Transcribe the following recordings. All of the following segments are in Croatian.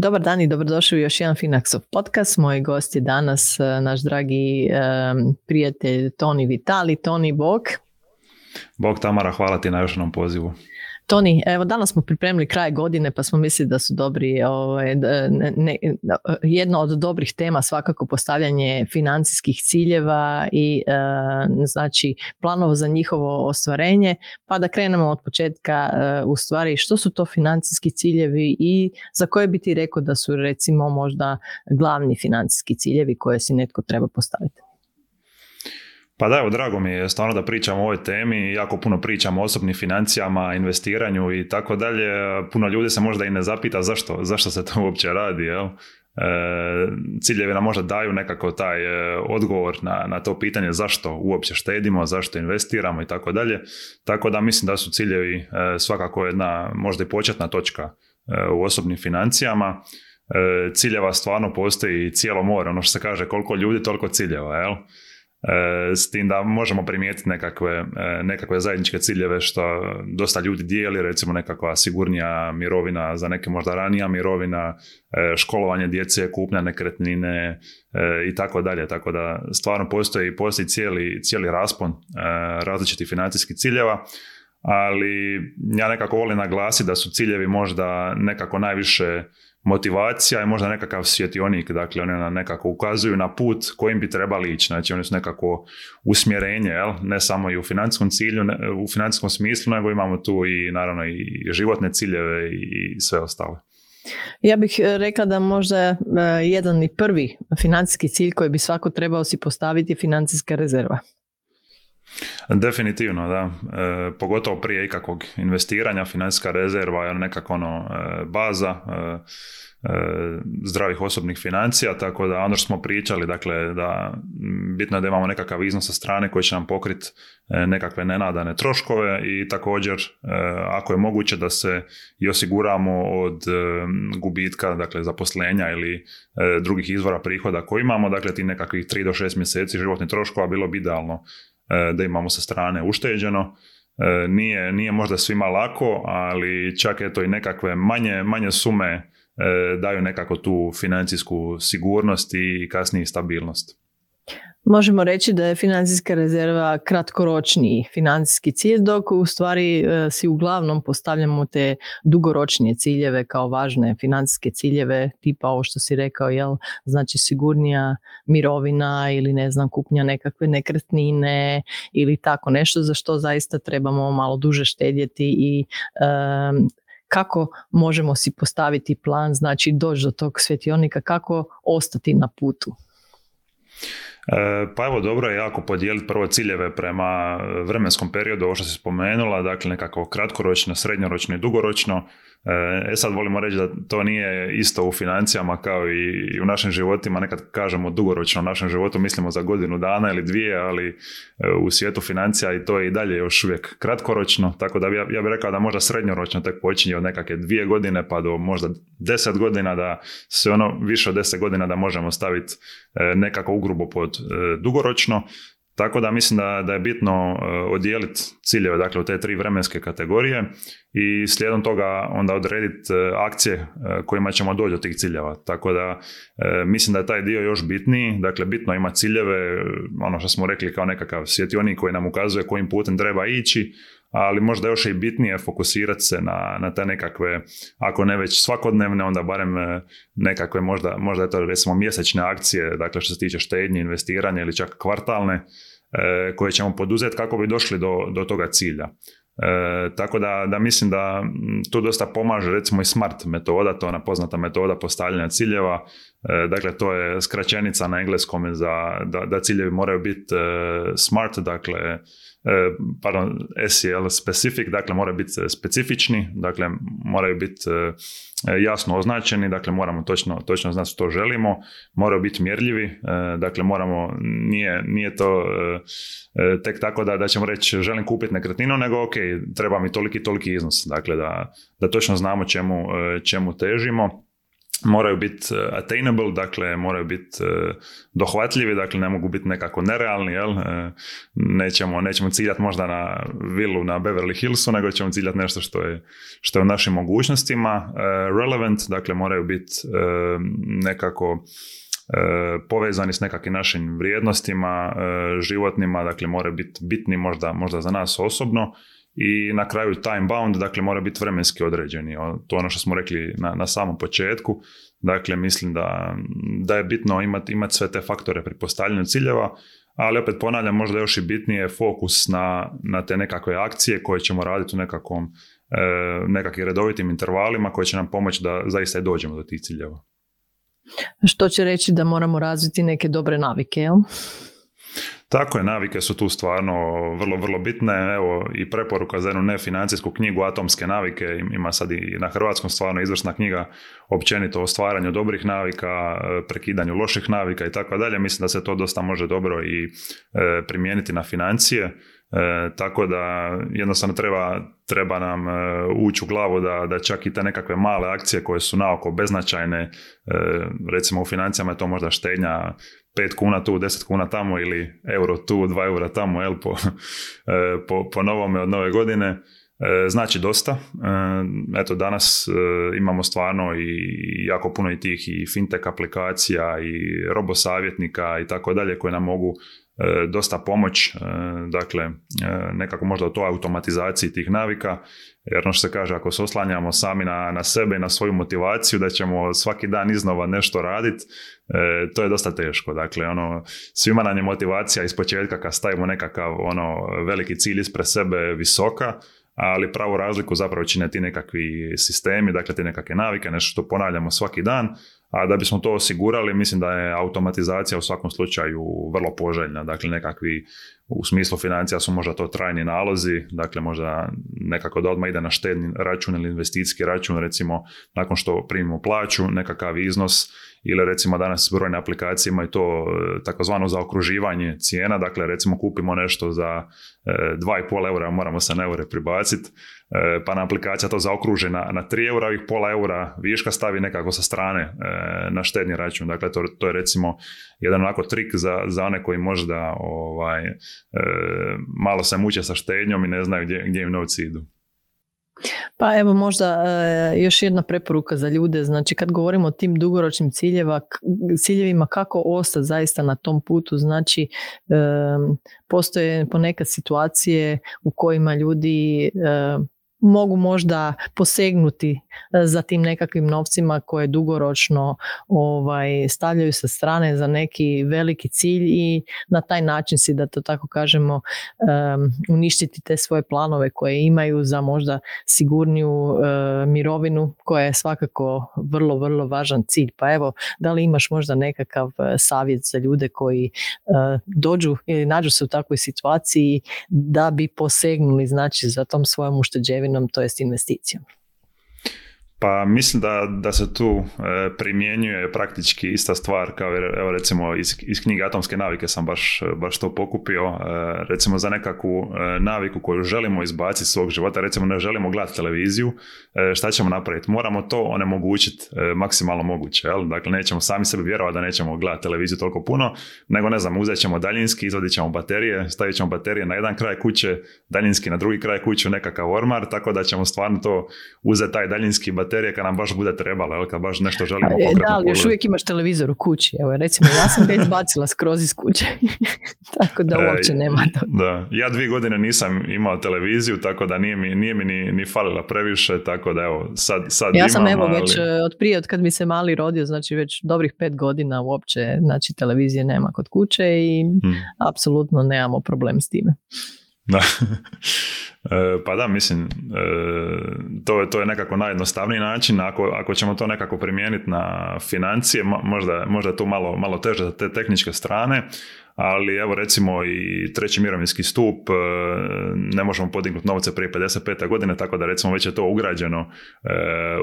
Dobar dan i dobrodošli u još jedan Finaxov podcast. Moj gost je danas e, naš dragi prijatelj Toni Vitali. Toni, bog. Bog Tamara, hvala ti na još jednom pozivu. Toni, evo danas smo pripremili kraj godine pa smo mislili da su dobri, ovaj, ne, jedno od dobrih tema svakako postavljanje financijskih ciljeva i e, znači planova za njihovo ostvarenje, pa da krenemo od početka e, u stvari što su to financijski ciljevi i za koje bi ti rekao da su recimo možda glavni financijski ciljevi koje si netko treba postaviti. Pa da, evo, drago mi je stvarno da pričamo o ovoj temi, jako puno pričamo o osobnim financijama, investiranju i tako dalje. Puno ljudi se možda i ne zapita zašto, zašto se to uopće radi, jel? E, ciljevi nam možda daju nekako taj e, odgovor na, na to pitanje zašto uopće štedimo, zašto investiramo i tako dalje. Tako da mislim da su ciljevi e, svakako jedna možda i početna točka u osobnim financijama. Ciljeva stvarno postoji cijelo more, ono što se kaže koliko ljudi, toliko ciljeva, jel? E, s tim da možemo primijetiti nekakve, e, nekakve zajedničke ciljeve što dosta ljudi dijeli, recimo nekakva sigurnija mirovina za neke možda ranija mirovina, e, školovanje djece, kupnja nekretnine i tako dalje. Tako da stvarno postoji, postoji cijeli, cijeli raspon različitih financijskih ciljeva ali ja nekako volim naglasiti da su ciljevi možda nekako najviše motivacija je možda nekakav svjetionik, dakle oni na nekako ukazuju na put kojim bi trebali ići, znači oni su nekako usmjerenje, jel? ne samo i u financijskom cilju, u financijskom smislu, nego imamo tu i naravno i životne ciljeve i sve ostale. Ja bih e, rekla da možda e, jedan i prvi financijski cilj koji bi svako trebao si postaviti je financijska rezerva. Definitivno, da. E, pogotovo prije ikakvog investiranja, financijska rezerva je nekako ono e, baza e, zdravih osobnih financija, tako da ono što smo pričali, dakle, da bitno je da imamo nekakav iznos sa strane koji će nam pokriti nekakve nenadane troškove i također ako je moguće da se i osiguramo od gubitka, dakle, zaposlenja ili drugih izvora prihoda koji imamo, dakle, ti nekakvih 3 do 6 mjeseci životnih troškova bilo bi idealno E, da imamo sa strane ušteđeno. E, nije, nije možda svima lako, ali čak eto i nekakve manje, manje sume e, daju nekako tu financijsku sigurnost i kasnije stabilnost. Možemo reći da je financijska rezerva kratkoročniji financijski cilj, dok u stvari e, si uglavnom postavljamo te dugoročnije ciljeve kao važne financijske ciljeve, tipa ovo što si rekao, jel, znači sigurnija mirovina ili ne znam, kupnja nekakve nekretnine ili tako nešto za što zaista trebamo malo duže štedjeti i kako možemo si postaviti plan, znači doći do tog svjetionika, kako ostati na putu. E, pa evo dobro je jako podijeliti prvo ciljeve prema vremenskom periodu, ovo što si spomenula, dakle nekako kratkoročno, srednjoročno i dugoročno. E, e sad volimo reći da to nije isto u financijama kao i u našim životima, nekad kažemo dugoročno u našem životu, mislimo za godinu dana ili dvije, ali e, u svijetu financija i to je i dalje još uvijek kratkoročno, tako da ja, ja bih rekao da možda srednjoročno tek počinje od nekakve dvije godine pa do možda deset godina da se ono više od deset godina da možemo staviti nekako ugrubo pod dugoročno. Tako da mislim da, da je bitno uh, odijeliti ciljeve dakle, u te tri vremenske kategorije i slijedom toga onda odrediti uh, akcije uh, kojima ćemo doći do tih ciljeva. Tako da mislim da je taj dio još bitniji, dakle bitno ima ciljeve, ono što smo rekli kao nekakav svjetionik koji nam ukazuje kojim putem treba ići, ali možda još i bitnije fokusirati se na, na te nekakve, ako ne već svakodnevne, onda barem nekakve možda, možda je recimo mjesečne akcije, dakle što se tiče štednje, investiranja ili čak kvartalne, E, koje ćemo poduzeti kako bi došli do, do toga cilja. E, tako da, da mislim da tu dosta pomaže recimo i smart metoda, to je ona poznata metoda postavljanja ciljeva. E, dakle, to je skraćenica na engleskom za, da, da ciljevi moraju biti e, smart, dakle E, pardon, SEL specific, dakle moraju biti specifični, dakle moraju biti jasno označeni, dakle moramo točno, točno znati što želimo, moraju biti mjerljivi, dakle moramo, nije, nije to tek tako da, da ćemo reći želim kupiti nekretninu, nego ok, treba mi toliki, toliki iznos, dakle da, da točno znamo čemu, čemu težimo moraju biti e, attainable, dakle moraju biti e, dohvatljivi, dakle ne mogu biti nekako nerealni, jel? E, nećemo, nećemo ciljati možda na vilu na Beverly Hillsu, nego ćemo ciljati nešto što je, što je u našim mogućnostima. Relevant, dakle moraju biti nekako povezani s nekakvim našim vrijednostima životnima, dakle moraju biti bitni možda, možda za nas osobno i na kraju time bound, dakle mora biti vremenski određeni. To je ono što smo rekli na, na samom početku. Dakle, mislim da, da je bitno imati imat sve te faktore pri postavljanju ciljeva, ali opet ponavljam, možda još i bitnije fokus na, na te nekakve akcije koje ćemo raditi u nekakvom, e, nekakvim redovitim intervalima koje će nam pomoći da zaista i dođemo do tih ciljeva. Što će reći da moramo razviti neke dobre navike, jel? Tako je, navike su tu stvarno vrlo, vrlo bitne. Evo i preporuka za jednu nefinancijsku knjigu Atomske navike, ima sad i na hrvatskom stvarno izvrsna knjiga općenito o stvaranju dobrih navika, prekidanju loših navika i tako dalje. Mislim da se to dosta može dobro i e, primijeniti na financije. E, tako da jednostavno treba, treba nam e, ući u glavu da, da čak i te nekakve male akcije koje su naoko beznačajne, e, recimo u financijama je to možda štednja 5 kuna tu, 10 kuna tamo ili euro tu, 2 eura tamo, jel, po, e, po, po novome od nove godine. E, znači dosta. E, eto, danas imamo stvarno i jako puno i tih i fintech aplikacija i robosavjetnika i tako dalje koje nam mogu dosta pomoć, dakle nekako možda o toj automatizaciji tih navika jer ono što se kaže, ako se oslanjamo sami na, na sebe i na svoju motivaciju, da ćemo svaki dan iznova nešto raditi, e, to je dosta teško. Dakle, ono, svima nam je motivacija iz početka kad stavimo nekakav ono, veliki cilj ispred sebe visoka, ali pravu razliku zapravo čine ti nekakvi sistemi, dakle te nekakve navike, nešto što ponavljamo svaki dan, a da bismo to osigurali, mislim da je automatizacija u svakom slučaju vrlo poželjna. Dakle, nekakvi u smislu financija su možda to trajni nalozi, dakle možda nekako da odmah ide na štedni račun ili investicijski račun, recimo nakon što primimo plaću, nekakav iznos ili recimo danas brojne aplikacije imaju to e, takozvano zaokruživanje cijena, dakle recimo kupimo nešto za 2,5 e, eura, moramo se na eure pribaciti, e, pa na aplikacija to zaokruži na, na 3 eura, ovih pola eura viška stavi nekako sa strane na štedni račun, dakle to, to je recimo jedan onako trik za, za one koji možda ovaj, malo se muče sa štednjom i ne znaju gdje, gdje im novci idu. Pa evo možda e, još jedna preporuka za ljude, znači kad govorimo o tim dugoročnim ciljeva, ciljevima kako ostati zaista na tom putu, znači e, postoje ponekad situacije u kojima ljudi e, mogu možda posegnuti e, za tim nekakvim novcima koje dugoročno ovaj, stavljaju sa strane za neki veliki cilj i na taj način si da to tako kažemo uništiti te svoje planove koje imaju za možda sigurniju e, mirovinu koja je svakako vrlo vrlo važan cilj. Pa evo, da li imaš možda nekakav e, savjet za ljude koji dođu ili nađu se u takvoj situaciji da bi posegnuli znači za tom svojom ušteđevinom imovinom, to jest investicijom. Pa mislim da, da se tu e, primjenjuje praktički ista stvar kao evo recimo iz, iz knjige Atomske navike sam baš, baš to pokupio. E, recimo za nekakvu e, naviku koju želimo izbaciti iz svog života, recimo ne želimo gledati televiziju, šta ćemo napraviti? Moramo to onemogućiti maksimalno moguće. Jel? Dakle, nećemo sami sebi vjerovati da nećemo gledati televiziju toliko puno, nego ne znam, uzet ćemo daljinski, izvadit ćemo baterije, stavit ćemo baterije na jedan kraj kuće, daljinski na drugi kraj kuće, nekakav ormar, tako da ćemo stvarno to uzeti taj daljinski baterije kad nam baš bude trebalo, jel, kad baš nešto želimo pokretno. Da, ali još uvijek imaš televizor u kući. Evo, recimo, ja sam ga izbacila skroz iz kuće. tako da e, uopće nema to. Da, ja dvije godine nisam imao televiziju, tako da nije mi, nije mi ni, ni falila previše, tako da evo, sad, sad Ja sam evo već e, od prije, od kad mi se mali rodio, znači već dobrih pet godina uopće, znači televizije nema kod kuće i hmm. apsolutno nemamo problem s time. Da. E, pa da, mislim, e, to je, to je nekako najjednostavniji način. Ako, ako ćemo to nekako primijeniti na financije, možda, možda to malo, malo teže za te tehničke strane, ali evo recimo i treći mirovinski stup ne možemo podignuti novce prije 55. godine, tako da recimo već je to ugrađeno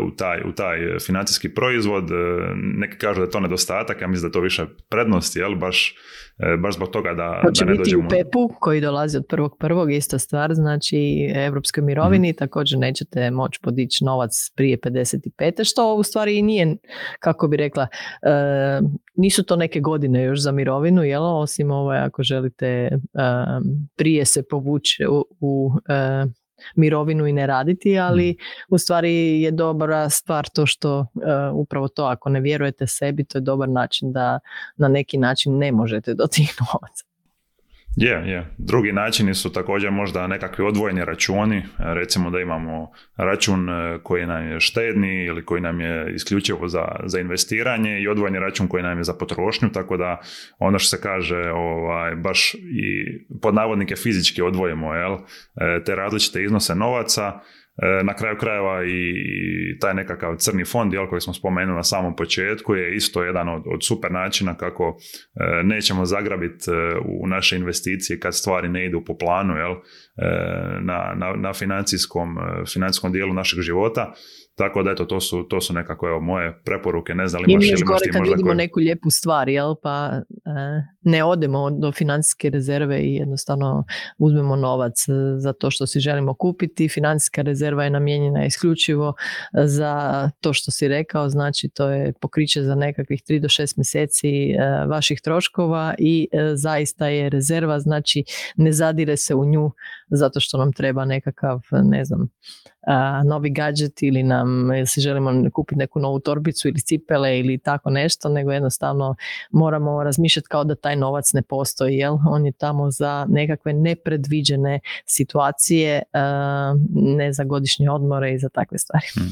u taj, u taj financijski proizvod. Neki kažu da je to nedostatak, ja mislim da je to više prednosti, jel, baš E, baš zbog toga da, Hoće da ne biti u PEP-u koji dolazi od prvog prvog, ista stvar, znači evropskoj mirovini, mm također nećete moći podići novac prije 55. što u stvari i nije, kako bi rekla, e, nisu to neke godine još za mirovinu, jel? osim ovo ako želite e, prije se povući u, u mirovinu i ne raditi, ali mm. u stvari je dobra stvar to što uh, upravo to, ako ne vjerujete sebi, to je dobar način da na neki način ne možete do tih novaca. Je, je. Drugi načini su također možda nekakvi odvojeni računi, recimo da imamo račun e, koji nam je štedni ili koji nam je isključivo za, za investiranje i odvojeni račun koji nam je za potrošnju, tako da ono što se kaže ovaj, baš i pod navodnike fizički odvojimo jel, e, te različite iznose novaca, na kraju krajeva i taj nekakav crni fond jel, koji smo spomenuli na samom početku je isto jedan od, od super načina kako e, nećemo zagrabiti e, u naše investicije kad stvari ne idu po planu jel, na, na, na financijskom, financijskom dijelu našeg života. Tako da eto, to su, to su nekako evo, moje preporuke, ne znam li imaš ili gore kad vidimo neku lijepu stvar, jel, pa e, ne odemo do financijske rezerve i jednostavno uzmemo novac e, za to što si želimo kupiti. Financijska rezerva je namijenjena isključivo za to što si rekao, znači to je pokriće za nekakvih 3 do 6 mjeseci e, vaših troškova i zaista je rezerva, znači ne zadire se u nju zato što nam treba nekakav, ne znam, novi gadget ili nam se želimo kupiti neku novu torbicu ili cipele ili tako nešto, nego jednostavno moramo razmišljati kao da taj novac ne postoji, jel? On je tamo za nekakve nepredviđene situacije, ne za godišnje odmore i za takve stvari. Hmm.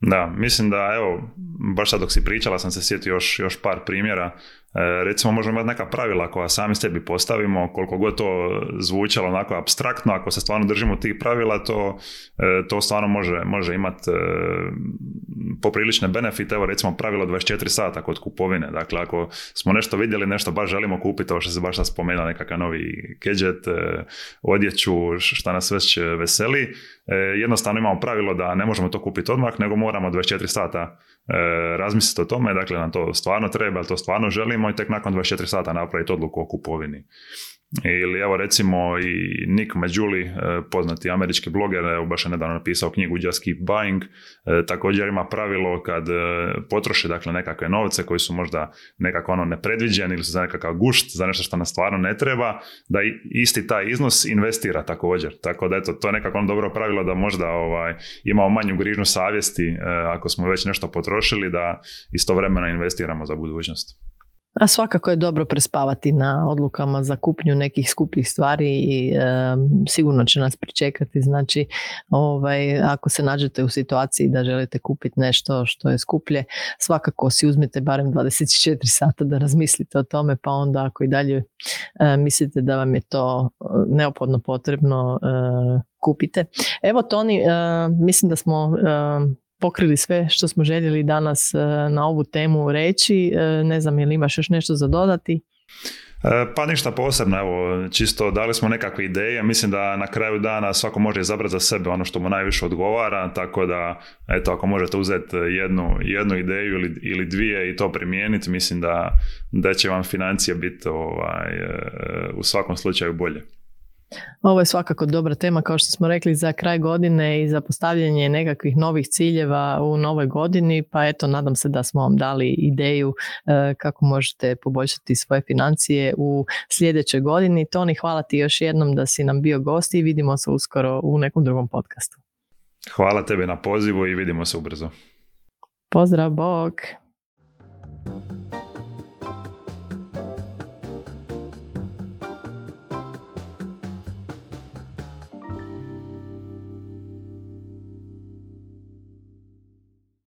Da, mislim da evo, baš sad dok si pričala sam se sjetio još, još par primjera recimo možemo imati neka pravila koja sami sebi postavimo, koliko god to zvučalo onako abstraktno, ako se stvarno držimo tih pravila, to, e, to stvarno može, može imati e, poprilične benefite, evo recimo pravilo 24 sata kod kupovine, dakle ako smo nešto vidjeli, nešto baš želimo kupiti, ovo što se baš sad spomenuo, nekakav novi gadget, odjeću, šta nas već veseli, jednostavno imamo pravilo da ne možemo to kupiti odmah, nego moramo 24 sata razmisliti o tome, dakle nam to stvarno treba, to stvarno želimo i tek nakon 24 sata napraviti odluku o kupovini. Ili evo recimo i Nick Majuli, e, poznati američki bloger, evo baš je nedavno napisao knjigu Just Keep Buying, e, također ima pravilo kad e, potroši dakle nekakve novce koji su možda nekako ono nepredviđeni ili su za nekakav gušt, za nešto što nam stvarno ne treba, da isti taj iznos investira također. Tako da eto, to je nekako ono dobro pravilo da možda ovaj, imamo manju grižnu savjesti ako smo već nešto potrošili da istovremeno investiramo za budućnost. A svakako je dobro prespavati na odlukama za kupnju nekih skupljih stvari i sigurno će nas pričekati. Znači, ovaj, ako se nađete u situaciji da želite kupiti nešto što je skuplje, svakako si uzmite barem 24 sata da razmislite o tome, pa onda ako i dalje mislite da vam je to neophodno potrebno, kupite. Evo Toni, mislim da smo pokrili sve što smo željeli danas e, na ovu temu reći. E, ne znam, je li imaš još nešto za dodati? E, pa ništa posebno, evo, čisto dali smo nekakve ideje, mislim da na kraju dana svako može izabrati za sebe ono što mu najviše odgovara, tako da, eto, ako možete uzeti jednu, jednu ideju ili, ili dvije i to primijeniti, mislim da, da će vam financije biti ovaj, u svakom slučaju bolje. Ovo je svakako dobra tema, kao što smo rekli, za kraj godine i za postavljanje nekakvih novih ciljeva u novoj godini, pa eto, nadam se da smo vam dali ideju e, kako možete poboljšati svoje financije u sljedećoj godini. Toni, hvala ti još jednom da si nam bio gost i vidimo se uskoro u nekom drugom podcastu. Hvala tebi na pozivu i vidimo se ubrzo. Pozdrav, bok!